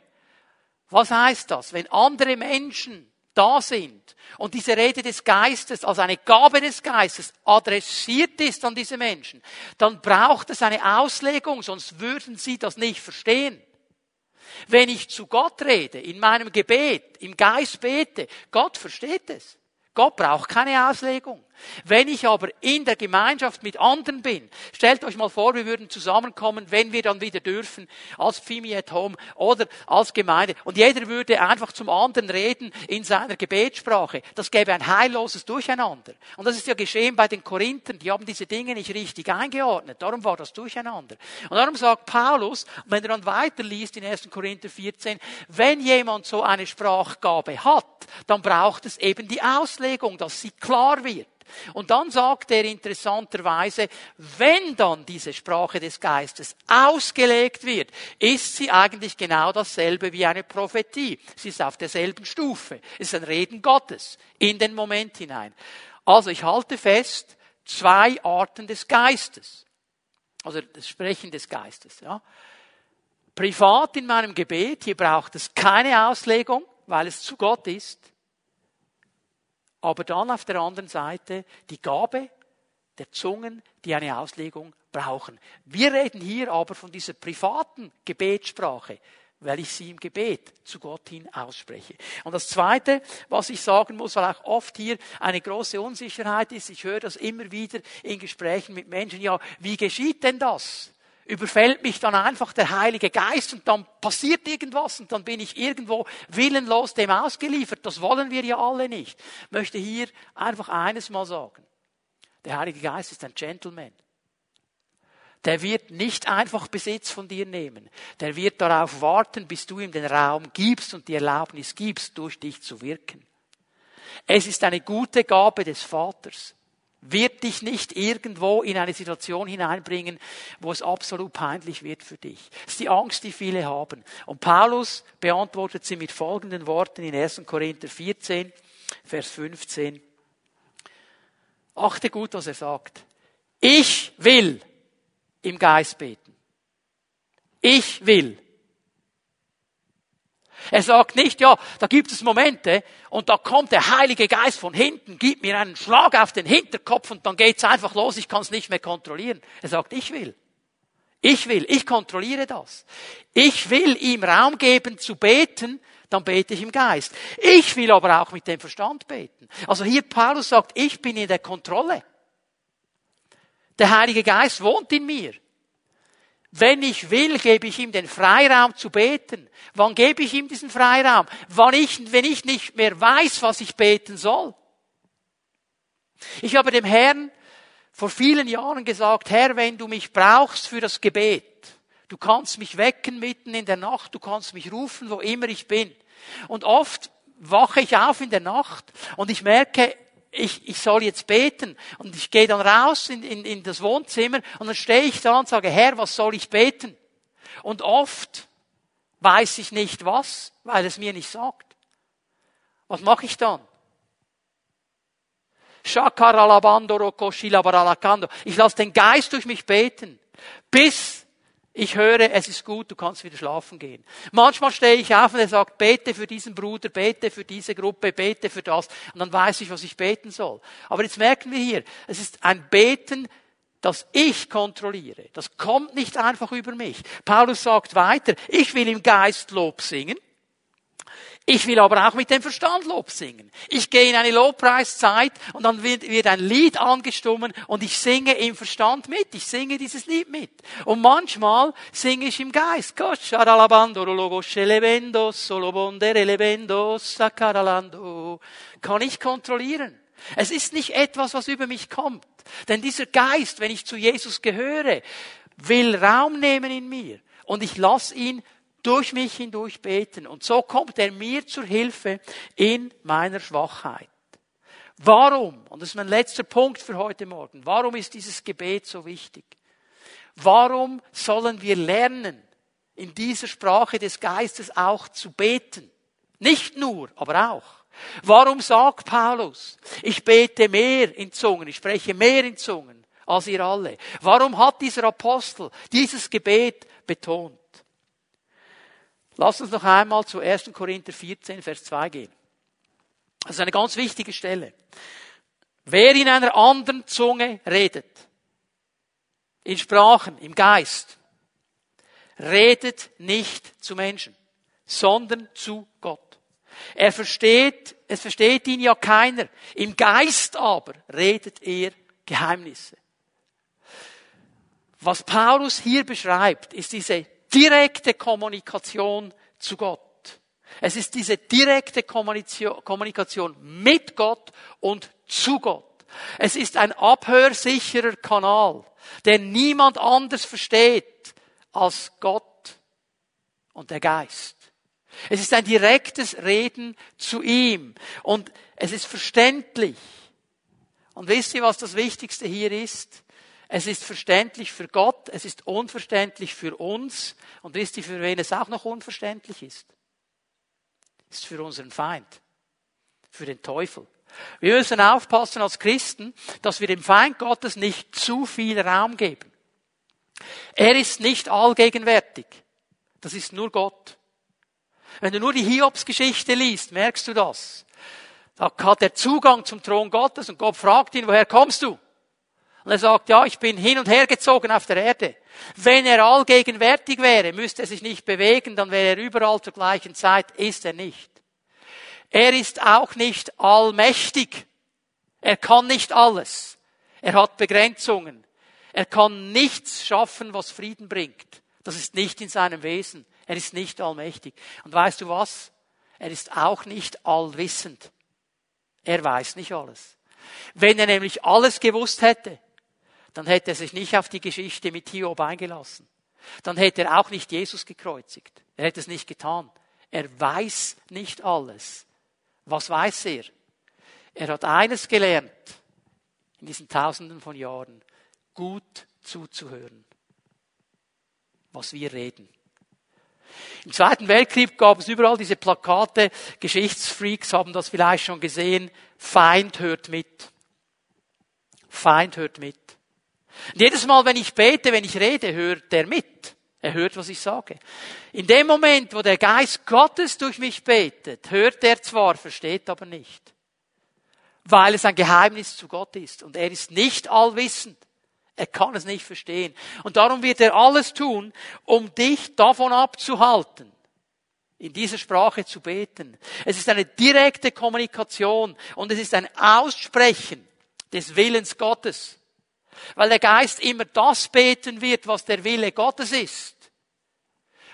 Was heißt das? Wenn andere Menschen da sind und diese Rede des Geistes als eine Gabe des Geistes adressiert ist an diese Menschen, dann braucht es eine Auslegung, sonst würden sie das nicht verstehen. Wenn ich zu Gott rede, in meinem Gebet, im Geist bete, Gott versteht es. Gott braucht keine Auslegung. Wenn ich aber in der Gemeinschaft mit anderen bin, stellt euch mal vor, wir würden zusammenkommen, wenn wir dann wieder dürfen, als Fimi at Home oder als Gemeinde, und jeder würde einfach zum anderen reden in seiner Gebetssprache. Das gäbe ein heilloses Durcheinander. Und das ist ja geschehen bei den Korinthern, die haben diese Dinge nicht richtig eingeordnet. Darum war das Durcheinander. Und darum sagt Paulus, wenn er dann weiterliest in 1. Korinther 14, wenn jemand so eine Sprachgabe hat, dann braucht es eben die Auslegung, dass sie klar wird. Und dann sagt er interessanterweise, wenn dann diese Sprache des Geistes ausgelegt wird, ist sie eigentlich genau dasselbe wie eine Prophetie. Sie ist auf derselben Stufe. Es ist ein Reden Gottes in den Moment hinein. Also ich halte fest, zwei Arten des Geistes. Also das Sprechen des Geistes. Ja. Privat in meinem Gebet, hier braucht es keine Auslegung, weil es zu Gott ist aber dann auf der anderen Seite die Gabe der Zungen, die eine Auslegung brauchen. Wir reden hier aber von dieser privaten Gebetssprache, weil ich sie im Gebet zu Gott hin ausspreche. Und das Zweite, was ich sagen muss, weil auch oft hier eine große Unsicherheit ist, ich höre das immer wieder in Gesprächen mit Menschen, ja, wie geschieht denn das? Überfällt mich dann einfach der Heilige Geist und dann passiert irgendwas und dann bin ich irgendwo willenlos dem ausgeliefert. Das wollen wir ja alle nicht. Ich möchte hier einfach eines mal sagen. Der Heilige Geist ist ein Gentleman. Der wird nicht einfach Besitz von dir nehmen. Der wird darauf warten, bis du ihm den Raum gibst und die Erlaubnis gibst, durch dich zu wirken. Es ist eine gute Gabe des Vaters wird dich nicht irgendwo in eine Situation hineinbringen, wo es absolut peinlich wird für dich. Das ist die Angst, die viele haben. Und Paulus beantwortet sie mit folgenden Worten in 1. Korinther 14, Vers 15. Achte gut, was er sagt. Ich will im Geist beten. Ich will. Er sagt nicht, ja, da gibt es Momente und da kommt der Heilige Geist von hinten, gibt mir einen Schlag auf den Hinterkopf und dann geht's einfach los, ich kann es nicht mehr kontrollieren. Er sagt, ich will. Ich will, ich kontrolliere das. Ich will ihm Raum geben zu beten, dann bete ich im Geist. Ich will aber auch mit dem Verstand beten. Also hier Paulus sagt, ich bin in der Kontrolle. Der Heilige Geist wohnt in mir. Wenn ich will, gebe ich ihm den Freiraum zu beten. Wann gebe ich ihm diesen Freiraum? Wann ich, wenn ich nicht mehr weiß, was ich beten soll. Ich habe dem Herrn vor vielen Jahren gesagt, Herr, wenn du mich brauchst für das Gebet, du kannst mich wecken mitten in der Nacht, du kannst mich rufen, wo immer ich bin. Und oft wache ich auf in der Nacht und ich merke, ich, ich soll jetzt beten. Und ich gehe dann raus in, in, in das Wohnzimmer und dann stehe ich da und sage, Herr, was soll ich beten? Und oft weiß ich nicht was, weil es mir nicht sagt. Was mache ich dann? Ich lasse den Geist durch mich beten, bis ich höre, es ist gut, du kannst wieder schlafen gehen. Manchmal stehe ich auf und er sagt, bete für diesen Bruder, bete für diese Gruppe, bete für das. Und dann weiß ich, was ich beten soll. Aber jetzt merken wir hier, es ist ein Beten, das ich kontrolliere. Das kommt nicht einfach über mich. Paulus sagt weiter, ich will im Geist Lob singen. Ich will aber auch mit dem Verstand Lob singen. Ich gehe in eine Lobpreiszeit und dann wird, ein Lied angestummen und ich singe im Verstand mit. Ich singe dieses Lied mit. Und manchmal singe ich im Geist. Kann ich kontrollieren. Es ist nicht etwas, was über mich kommt. Denn dieser Geist, wenn ich zu Jesus gehöre, will Raum nehmen in mir. Und ich lasse ihn durch mich hindurch beten. Und so kommt er mir zur Hilfe in meiner Schwachheit. Warum? Und das ist mein letzter Punkt für heute Morgen. Warum ist dieses Gebet so wichtig? Warum sollen wir lernen, in dieser Sprache des Geistes auch zu beten? Nicht nur, aber auch. Warum sagt Paulus, ich bete mehr in Zungen, ich spreche mehr in Zungen als ihr alle? Warum hat dieser Apostel dieses Gebet betont? Lass uns noch einmal zu 1. Korinther 14, Vers 2 gehen. Das ist eine ganz wichtige Stelle. Wer in einer anderen Zunge redet, in Sprachen, im Geist, redet nicht zu Menschen, sondern zu Gott. Er versteht, es versteht ihn ja keiner. Im Geist aber redet er Geheimnisse. Was Paulus hier beschreibt, ist diese direkte Kommunikation zu Gott. Es ist diese direkte Kommunikation mit Gott und zu Gott. Es ist ein abhörsicherer Kanal, den niemand anders versteht als Gott und der Geist. Es ist ein direktes Reden zu ihm und es ist verständlich. Und wisst ihr, was das Wichtigste hier ist? Es ist verständlich für Gott, es ist unverständlich für uns. Und wisst ihr, für wen es auch noch unverständlich ist? Es ist für unseren Feind, für den Teufel. Wir müssen aufpassen als Christen, dass wir dem Feind Gottes nicht zu viel Raum geben. Er ist nicht allgegenwärtig. Das ist nur Gott. Wenn du nur die Hiobsgeschichte liest, merkst du das. Da hat er Zugang zum Thron Gottes und Gott fragt ihn, woher kommst du? Und er sagt, ja, ich bin hin und her gezogen auf der Erde. Wenn er allgegenwärtig wäre, müsste er sich nicht bewegen, dann wäre er überall zur gleichen Zeit, ist er nicht. Er ist auch nicht allmächtig. Er kann nicht alles. Er hat Begrenzungen. Er kann nichts schaffen, was Frieden bringt. Das ist nicht in seinem Wesen. Er ist nicht allmächtig. Und weißt du was? Er ist auch nicht allwissend. Er weiß nicht alles. Wenn er nämlich alles gewusst hätte, dann hätte er sich nicht auf die Geschichte mit Hiob eingelassen. Dann hätte er auch nicht Jesus gekreuzigt. Er hätte es nicht getan. Er weiß nicht alles. Was weiß er? Er hat eines gelernt in diesen Tausenden von Jahren, gut zuzuhören, was wir reden. Im Zweiten Weltkrieg gab es überall diese Plakate, Geschichtsfreaks haben das vielleicht schon gesehen, Feind hört mit. Feind hört mit. Und jedes Mal, wenn ich bete, wenn ich rede, hört er mit. Er hört, was ich sage. In dem Moment, wo der Geist Gottes durch mich betet, hört er zwar, versteht aber nicht. Weil es ein Geheimnis zu Gott ist. Und er ist nicht allwissend. Er kann es nicht verstehen. Und darum wird er alles tun, um dich davon abzuhalten, in dieser Sprache zu beten. Es ist eine direkte Kommunikation und es ist ein Aussprechen des Willens Gottes. Weil der Geist immer das beten wird, was der Wille Gottes ist.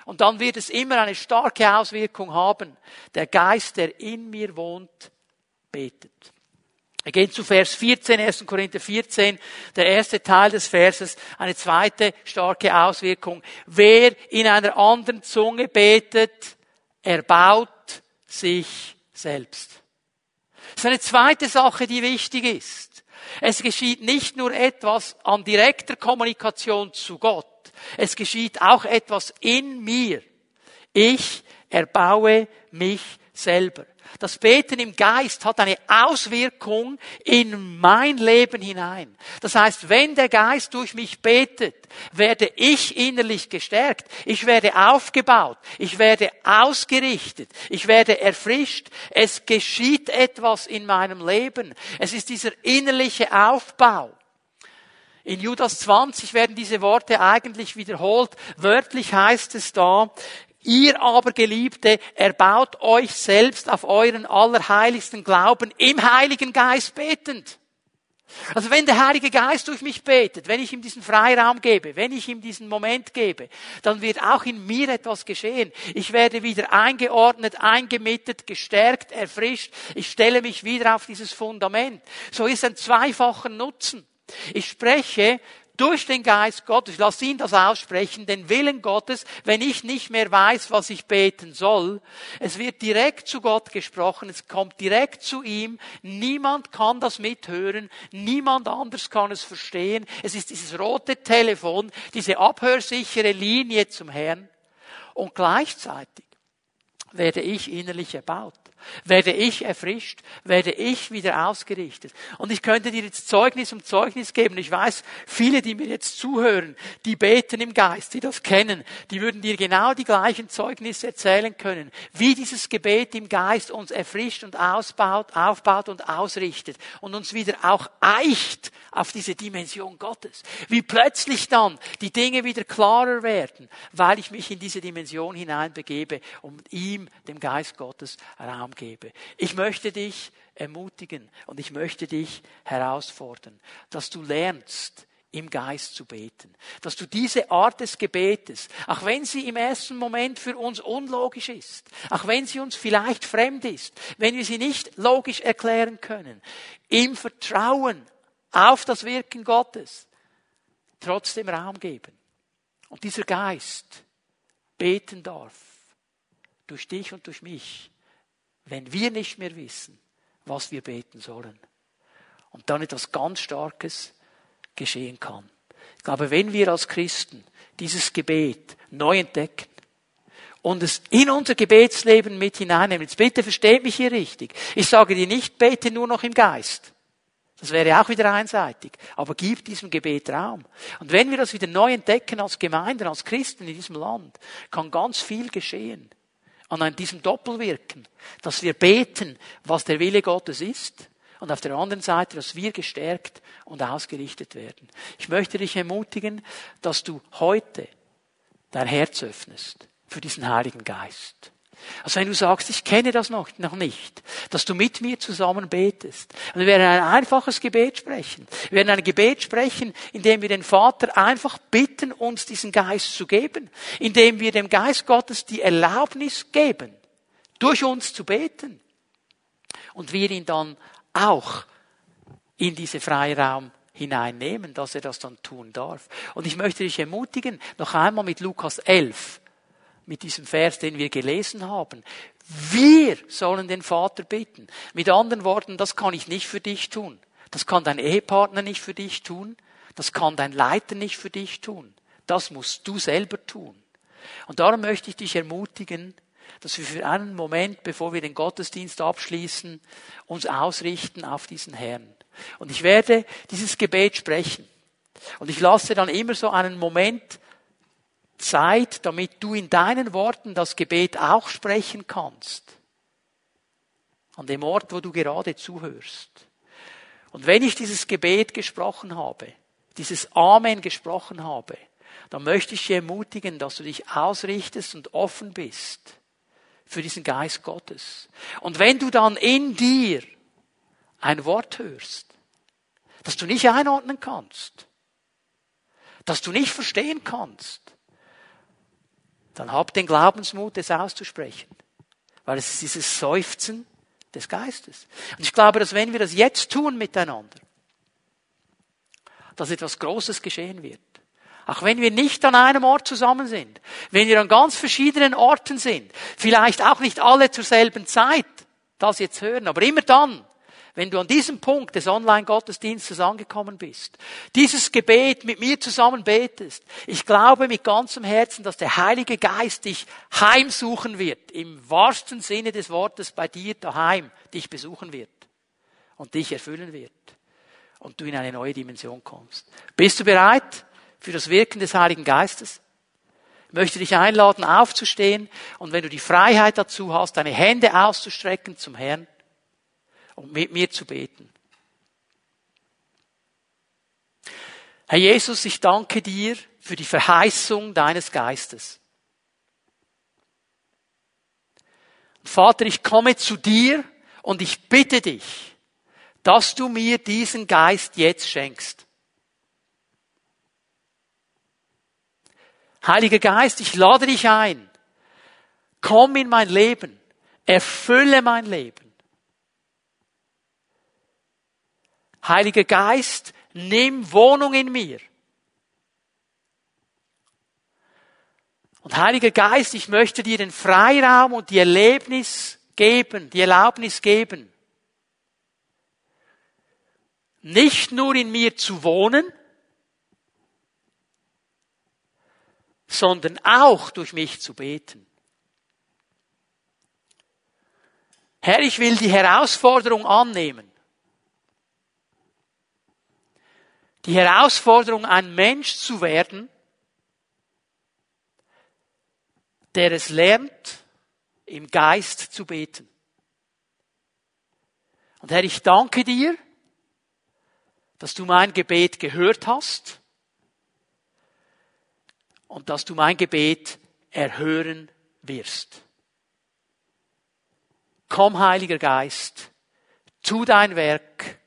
Und dann wird es immer eine starke Auswirkung haben. Der Geist, der in mir wohnt, betet. Wir gehen zu Vers 14, 1. Korinther 14, der erste Teil des Verses, eine zweite starke Auswirkung. Wer in einer anderen Zunge betet, erbaut sich selbst. Das ist eine zweite Sache, die wichtig ist. Es geschieht nicht nur etwas an direkter Kommunikation zu Gott. Es geschieht auch etwas in mir. Ich erbaue mich selber. Das Beten im Geist hat eine Auswirkung in mein Leben hinein. Das heißt, wenn der Geist durch mich betet, werde ich innerlich gestärkt. Ich werde aufgebaut. Ich werde ausgerichtet. Ich werde erfrischt. Es geschieht etwas in meinem Leben. Es ist dieser innerliche Aufbau. In Judas 20 werden diese Worte eigentlich wiederholt. Wörtlich heißt es da, Ihr aber, Geliebte, erbaut euch selbst auf euren allerheiligsten Glauben im Heiligen Geist betend. Also wenn der Heilige Geist durch mich betet, wenn ich ihm diesen Freiraum gebe, wenn ich ihm diesen Moment gebe, dann wird auch in mir etwas geschehen. Ich werde wieder eingeordnet, eingemittet, gestärkt, erfrischt. Ich stelle mich wieder auf dieses Fundament. So ist ein zweifacher Nutzen. Ich spreche durch den Geist Gottes, lass ihn das aussprechen, den Willen Gottes, wenn ich nicht mehr weiß, was ich beten soll. Es wird direkt zu Gott gesprochen, es kommt direkt zu ihm. Niemand kann das mithören, niemand anders kann es verstehen. Es ist dieses rote Telefon, diese abhörsichere Linie zum Herrn. Und gleichzeitig werde ich innerlich erbaut werde ich erfrischt, werde ich wieder ausgerichtet. Und ich könnte dir jetzt Zeugnis um Zeugnis geben. Ich weiß, viele, die mir jetzt zuhören, die beten im Geist, die das kennen, die würden dir genau die gleichen Zeugnisse erzählen können, wie dieses Gebet im Geist uns erfrischt und ausbaut, aufbaut und ausrichtet und uns wieder auch eicht auf diese Dimension Gottes. Wie plötzlich dann die Dinge wieder klarer werden, weil ich mich in diese Dimension hineinbegebe und ihm, dem Geist Gottes, Raum gebe. Ich möchte dich ermutigen und ich möchte dich herausfordern, dass du lernst, im Geist zu beten. Dass du diese Art des Gebetes, auch wenn sie im ersten Moment für uns unlogisch ist, auch wenn sie uns vielleicht fremd ist, wenn wir sie nicht logisch erklären können, im Vertrauen auf das Wirken Gottes trotzdem Raum geben. Und dieser Geist beten darf durch dich und durch mich wenn wir nicht mehr wissen, was wir beten sollen. Und dann etwas ganz Starkes geschehen kann. Ich glaube, wenn wir als Christen dieses Gebet neu entdecken und es in unser Gebetsleben mit hineinnehmen, jetzt bitte versteht mich hier richtig. Ich sage dir nicht, bete nur noch im Geist. Das wäre auch wieder einseitig. Aber gib diesem Gebet Raum. Und wenn wir das wieder neu entdecken als Gemeinden, als Christen in diesem Land, kann ganz viel geschehen an diesem Doppelwirken, dass wir beten, was der Wille Gottes ist, und auf der anderen Seite, dass wir gestärkt und ausgerichtet werden. Ich möchte dich ermutigen, dass du heute dein Herz öffnest für diesen Heiligen Geist. Also wenn du sagst, ich kenne das noch, noch nicht, dass du mit mir zusammen betest. Und wir werden ein einfaches Gebet sprechen. Wir werden ein Gebet sprechen, indem wir den Vater einfach bitten, uns diesen Geist zu geben. Indem wir dem Geist Gottes die Erlaubnis geben, durch uns zu beten. Und wir ihn dann auch in diese Freiraum hineinnehmen, dass er das dann tun darf. Und ich möchte dich ermutigen, noch einmal mit Lukas 11 mit diesem Vers, den wir gelesen haben. Wir sollen den Vater bitten. Mit anderen Worten, das kann ich nicht für dich tun. Das kann dein Ehepartner nicht für dich tun. Das kann dein Leiter nicht für dich tun. Das musst du selber tun. Und darum möchte ich dich ermutigen, dass wir für einen Moment, bevor wir den Gottesdienst abschließen, uns ausrichten auf diesen Herrn. Und ich werde dieses Gebet sprechen. Und ich lasse dann immer so einen Moment Zeit, damit du in deinen Worten das Gebet auch sprechen kannst. An dem Ort, wo du gerade zuhörst. Und wenn ich dieses Gebet gesprochen habe, dieses Amen gesprochen habe, dann möchte ich dich ermutigen, dass du dich ausrichtest und offen bist für diesen Geist Gottes. Und wenn du dann in dir ein Wort hörst, das du nicht einordnen kannst, das du nicht verstehen kannst, dann habt den Glaubensmut, es auszusprechen. Weil es ist dieses Seufzen des Geistes. Und ich glaube, dass wenn wir das jetzt tun miteinander, dass etwas Großes geschehen wird. Auch wenn wir nicht an einem Ort zusammen sind, wenn wir an ganz verschiedenen Orten sind, vielleicht auch nicht alle zur selben Zeit das jetzt hören, aber immer dann, wenn du an diesem Punkt des Online-Gottesdienstes angekommen bist, dieses Gebet mit mir zusammen betest, ich glaube mit ganzem Herzen, dass der Heilige Geist dich heimsuchen wird, im wahrsten Sinne des Wortes bei dir daheim dich besuchen wird und dich erfüllen wird und du in eine neue Dimension kommst. Bist du bereit für das Wirken des Heiligen Geistes? Ich möchte dich einladen, aufzustehen und wenn du die Freiheit dazu hast, deine Hände auszustrecken zum Herrn und mit mir zu beten. Herr Jesus, ich danke dir für die Verheißung deines Geistes. Vater, ich komme zu dir und ich bitte dich, dass du mir diesen Geist jetzt schenkst. Heiliger Geist, ich lade dich ein. Komm in mein Leben. Erfülle mein Leben. Heiliger Geist, nimm Wohnung in mir. Und Heiliger Geist, ich möchte dir den Freiraum und die Erlebnis geben, die Erlaubnis geben, nicht nur in mir zu wohnen, sondern auch durch mich zu beten. Herr, ich will die Herausforderung annehmen. Die Herausforderung, ein Mensch zu werden, der es lernt, im Geist zu beten. Und Herr, ich danke dir, dass du mein Gebet gehört hast und dass du mein Gebet erhören wirst. Komm, Heiliger Geist, tu dein Werk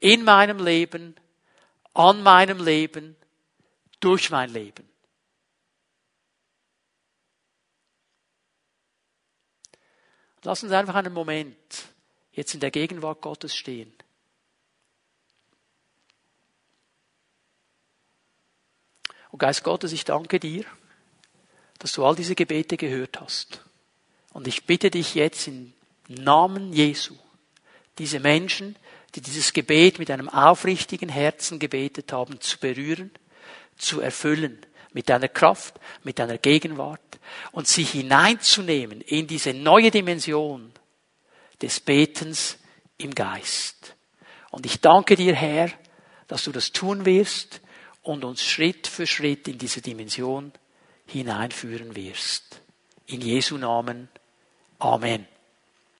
in meinem Leben, an meinem Leben, durch mein Leben. Lass uns einfach einen Moment jetzt in der Gegenwart Gottes stehen. Und Geist Gottes, ich danke dir, dass du all diese Gebete gehört hast. Und ich bitte dich jetzt im Namen Jesu, diese Menschen, die dieses Gebet mit einem aufrichtigen Herzen gebetet haben, zu berühren, zu erfüllen mit deiner Kraft, mit deiner Gegenwart und sie hineinzunehmen in diese neue Dimension des Betens im Geist. Und ich danke dir, Herr, dass du das tun wirst und uns Schritt für Schritt in diese Dimension hineinführen wirst. In Jesu Namen. Amen.